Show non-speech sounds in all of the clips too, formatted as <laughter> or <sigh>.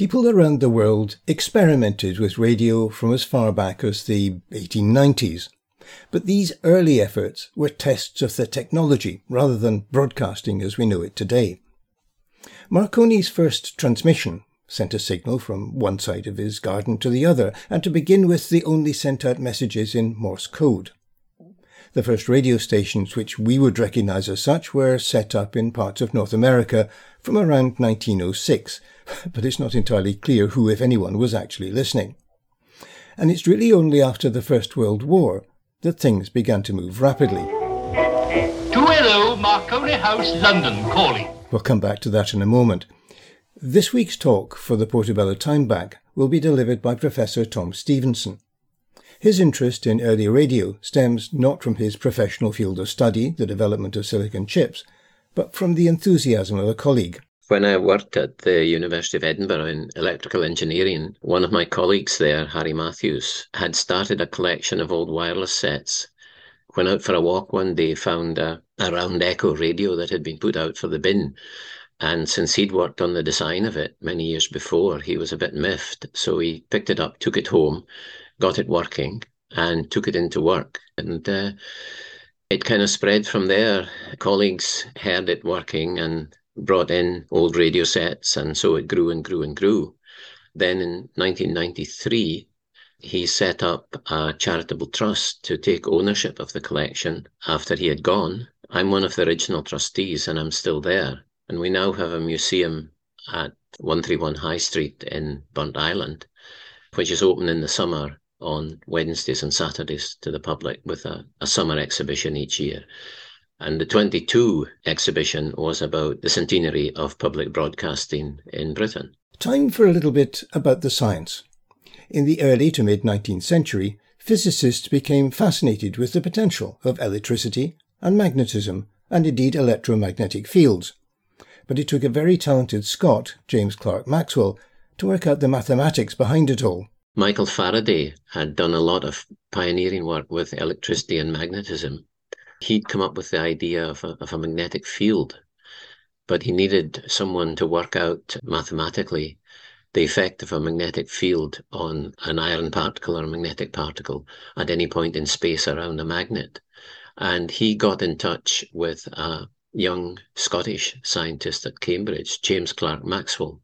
People around the world experimented with radio from as far back as the 1890s. But these early efforts were tests of the technology rather than broadcasting as we know it today. Marconi's first transmission sent a signal from one side of his garden to the other, and to begin with, they only sent out messages in Morse code. The first radio stations which we would recognize as such were set up in parts of North America from around 1906, <laughs> but it's not entirely clear who, if anyone, was actually listening. And it's really only after the First World War that things began to move rapidly. 2LO, Marconi House, London, calling. We'll come back to that in a moment. This week's talk for the Portobello Time Bank will be delivered by Professor Tom Stevenson. His interest in early radio stems not from his professional field of study, the development of silicon chips, but from the enthusiasm of a colleague. When I worked at the University of Edinburgh in electrical engineering, one of my colleagues there, Harry Matthews, had started a collection of old wireless sets. Went out for a walk one day, found a, a round Ekco radio that had been put out for the bin. And since he'd worked on the design of it many years before, he was a bit miffed. So he picked it up, took it home, got it working and took it into work. And uh, it kind of spread from there. Colleagues heard it working and brought in old radio sets, and so it grew and grew and grew. Then in 1993, he set up a charitable trust to take ownership of the collection after he had gone. I'm one of the original trustees, and I'm still there. And we now have a museum at 131 High Street in Burntisland, which is open in the summer on Wednesdays and Saturdays to the public with a, a summer exhibition each year. And the 22 exhibition was about the centenary of public broadcasting in Britain. Time for a little bit about the science. In the early to mid 19th century, physicists became fascinated with the potential of electricity and magnetism, and indeed electromagnetic fields. But it took a very talented Scot, James Clerk Maxwell, to work out the mathematics behind it all. Michael Faraday had done a lot of pioneering work with electricity and magnetism. He'd come up with the idea of a, of a magnetic field, but he needed someone to work out mathematically the effect of a magnetic field on an iron particle or a magnetic particle at any point in space around a magnet. And he got in touch with a young Scottish scientist at Cambridge, James Clerk Maxwell,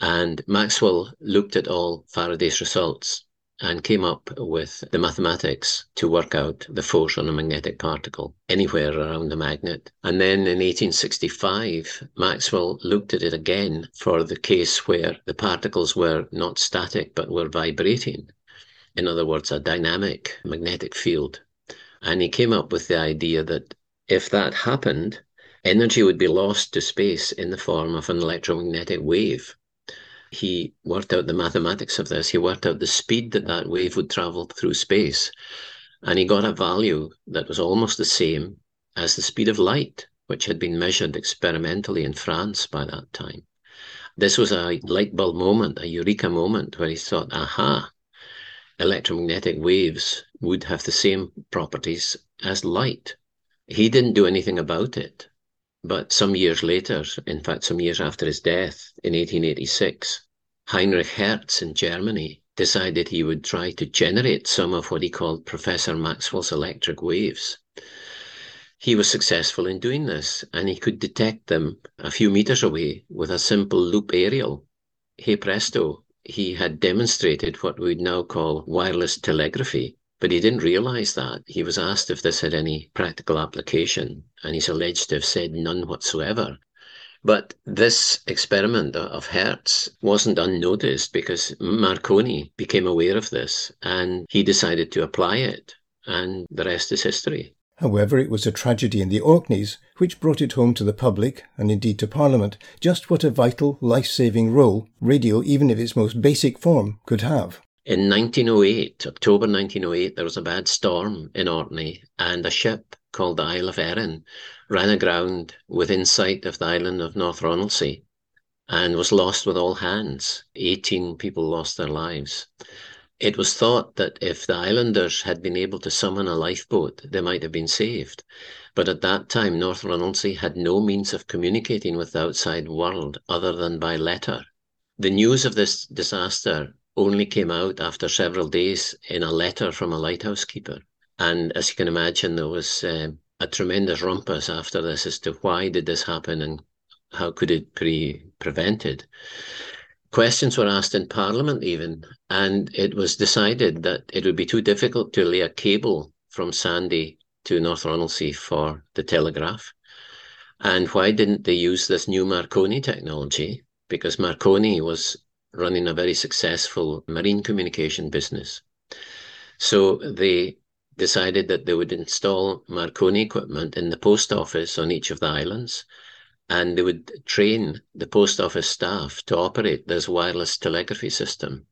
and Maxwell looked at all Faraday's results and came up with the mathematics to work out the force on a magnetic particle anywhere around the magnet. And then in 1865, Maxwell looked at it again for the case where the particles were not static but were vibrating. In other words, a dynamic magnetic field. And he came up with the idea that if that happened, energy would be lost to space in the form of an electromagnetic wave he worked out the mathematics of this. He worked out the speed that that wave would travel through space. And he got a value that was almost the same as the speed of light, which had been measured experimentally in France by that time. This was a light bulb moment, a eureka moment, where he thought, aha, electromagnetic waves would have the same properties as light. He didn't do anything about it. But some years later, in fact, some years after his death in 1886, Heinrich Hertz in Germany decided he would try to generate some of what he called Professor Maxwell's electric waves. He was successful in doing this, and he could detect them a few meters away with a simple loop aerial. Hey presto, he had demonstrated what we'd now call wireless telegraphy, but he didn't realize that. He was asked if this had any practical application, and he's alleged to have said none whatsoever. But this experiment of Hertz wasn't unnoticed because Marconi became aware of this and he decided to apply it, and the rest is history. However, it was a tragedy in the Orkneys which brought it home to the public, and indeed to Parliament, just what a vital, life saving role radio, even in its most basic form, could have. In 1908, October 1908, there was a bad storm in Orkney, and a ship called the Isle of Erin ran aground within sight of the island of North Ronaldsay and was lost with all hands. 18 people lost their lives. It was thought that if the islanders had been able to summon a lifeboat, they might have been saved. But at that time, North Ronaldsay had no means of communicating with the outside world other than by letter. The news of this disaster only came out after several days in a letter from a lighthouse keeper. And as you can imagine, there was uh, a tremendous rumpus after this as to why did this happen and how could it be prevented. Questions were asked in Parliament even, and it was decided that it would be too difficult to lay a cable from Sanday to North Ronaldsay for the telegraph. And why didn't they use this new Marconi technology? Because Marconi was running a very successful marine communication business. So they decided that they would install Marconi equipment in the post office on each of the islands, and they would train the post office staff to operate this wireless telegraphy system.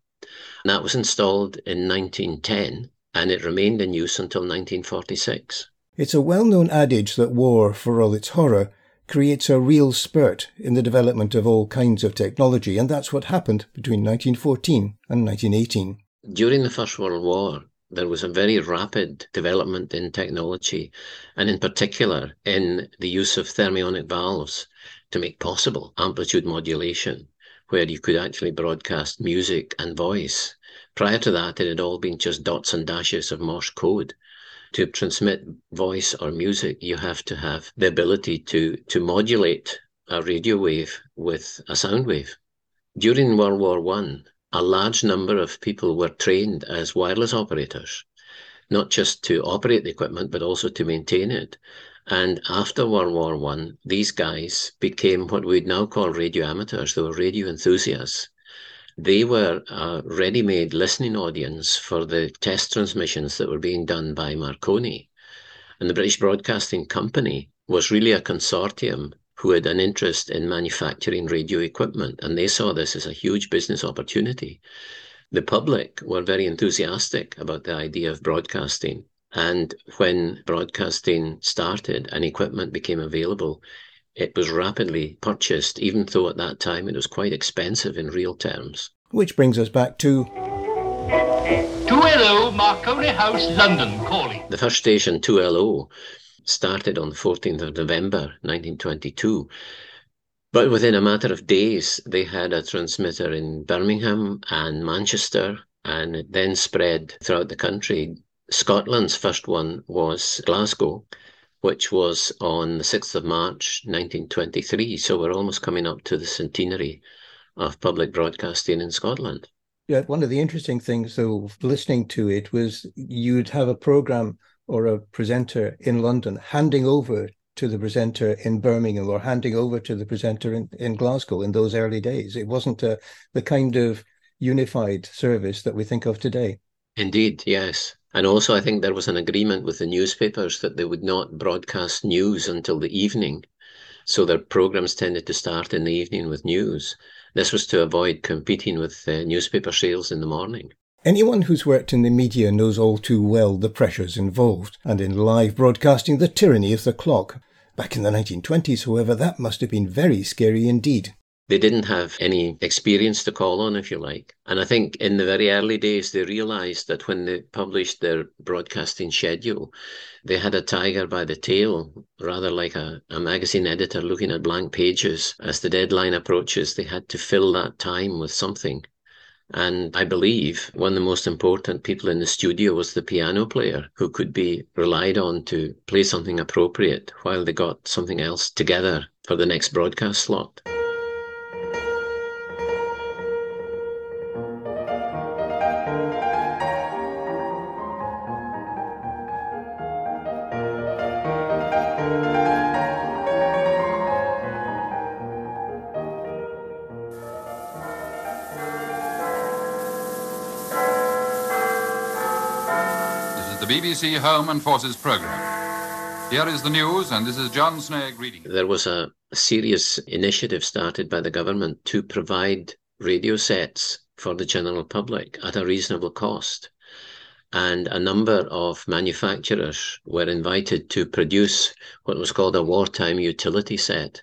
And that was installed in 1910, and it remained in use until 1946. It's a well known adage that war, for all its horror, creates a real spurt in the development of all kinds of technology, and that's what happened between 1914 and 1918. During the First World War, there was a very rapid development in technology, and in particular in the use of thermionic valves to make possible amplitude modulation, where you could actually broadcast music and voice. Prior to that, it had all been just dots and dashes of Morse code. To transmit voice or music, you have to have the ability to, to modulate a radio wave with a sound wave. During World War One, a large number of people were trained as wireless operators, not just to operate the equipment, but also to maintain it. And after World War One, these guys became what we'd now call radio amateurs. They were radio enthusiasts. They were a ready-made listening audience for the test transmissions that were being done by Marconi. And the British Broadcasting Company was really a consortium who had an interest in manufacturing radio equipment, and they saw this as a huge business opportunity. The public were very enthusiastic about the idea of broadcasting. And when broadcasting started and equipment became available, it was rapidly purchased, even though at that time it was quite expensive in real terms. Which brings us back to. 2LO Marconi House, London, calling. The first station, 2LO, started on the 14th of November 1922. But within a matter of days, they had a transmitter in Birmingham and Manchester, and it then spread throughout the country. Scotland's first one was Glasgow, which was on the 6th of March 1923. So we're almost coming up to the centenary of public broadcasting in Scotland. Yeah, one of the interesting things, though, listening to it was you'd have a program or a presenter in London handing over to the presenter in Birmingham or handing over to the presenter in, in Glasgow in those early days. It wasn't a, the kind of unified service that we think of today. Indeed, yes. And also, I think there was an agreement with the newspapers that they would not broadcast news until the evening. So their programs tended to start in the evening with news. This was to avoid competing with uh, newspaper sales in the morning. Anyone who's worked in the media knows all too well the pressures involved, and in live broadcasting, the tyranny of the clock. Back in the 1920s, however, that must have been very scary indeed. They didn't have any experience to call on, if you like. And I think in the very early days, they realized that when they published their broadcasting schedule, they had a tiger by the tail, rather like a, a magazine editor looking at blank pages. As the deadline approaches, they had to fill that time with something. And I believe one of the most important people in the studio was the piano player who could be relied on to play something appropriate while they got something else together for the next broadcast slot. BBC Home and Forces programme. Here is the news, and this is John Snagge reading. There was a serious initiative started by the government to provide radio sets for the general public at a reasonable cost. And a number of manufacturers were invited to produce what was called a wartime utility set.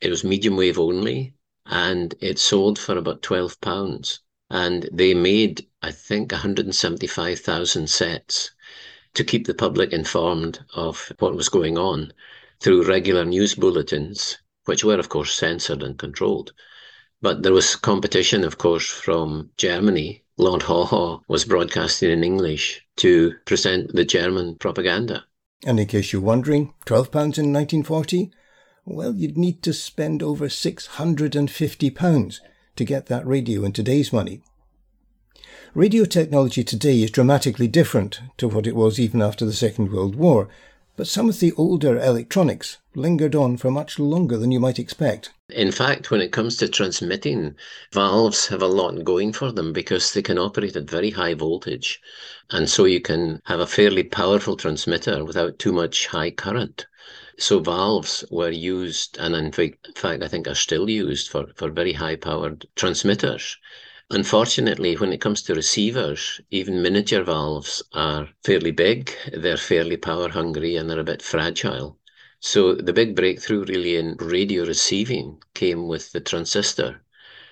It was medium wave only, and it sold for about £12. And they made, I think, 175,000 sets to keep the public informed of what was going on through regular news bulletins, which were, of course, censored and controlled. But there was competition, of course, from Germany. Lord Haw Haw was broadcasting in English to present the German propaganda. And in case you're wondering, £12 in 1940? Well, you'd need to spend over £650 to get that radio in today's money. Radio technology today is dramatically different to what it was even after the Second World War, but some of the older electronics lingered on for much longer than you might expect. In fact, when it comes to transmitting, valves have a lot going for them because they can operate at very high voltage. And so you can have a fairly powerful transmitter without too much high current. So valves were used, and in fact, I think are still used for, for very high powered transmitters. Unfortunately, when it comes to receivers, even miniature valves are fairly big, they're fairly power hungry, and they're a bit fragile. So the big breakthrough really in radio receiving came with the transistor.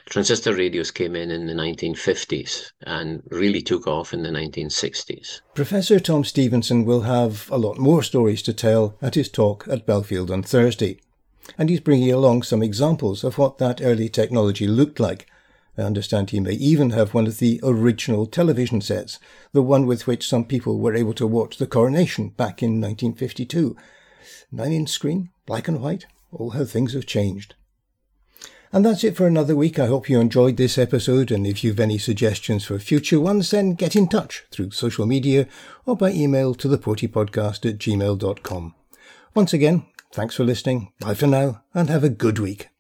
Transistor radios came in in the 1950s and really took off in the 1960s. Professor Tom Stevenson will have a lot more stories to tell at his talk at Bellfield on Thursday. And he's bringing along some examples of what that early technology looked like I understand he may even have one of the original television sets, the one with which some people were able to watch the coronation back in 1952. Nine inch screen, black and white. Oh, how things have changed. And that's it for another week. I hope you enjoyed this episode, and if you've any suggestions for future ones, then get in touch through social media or by email to theportypodcast at gmail.com. Once again, thanks for listening. Bye for now, and have a good week.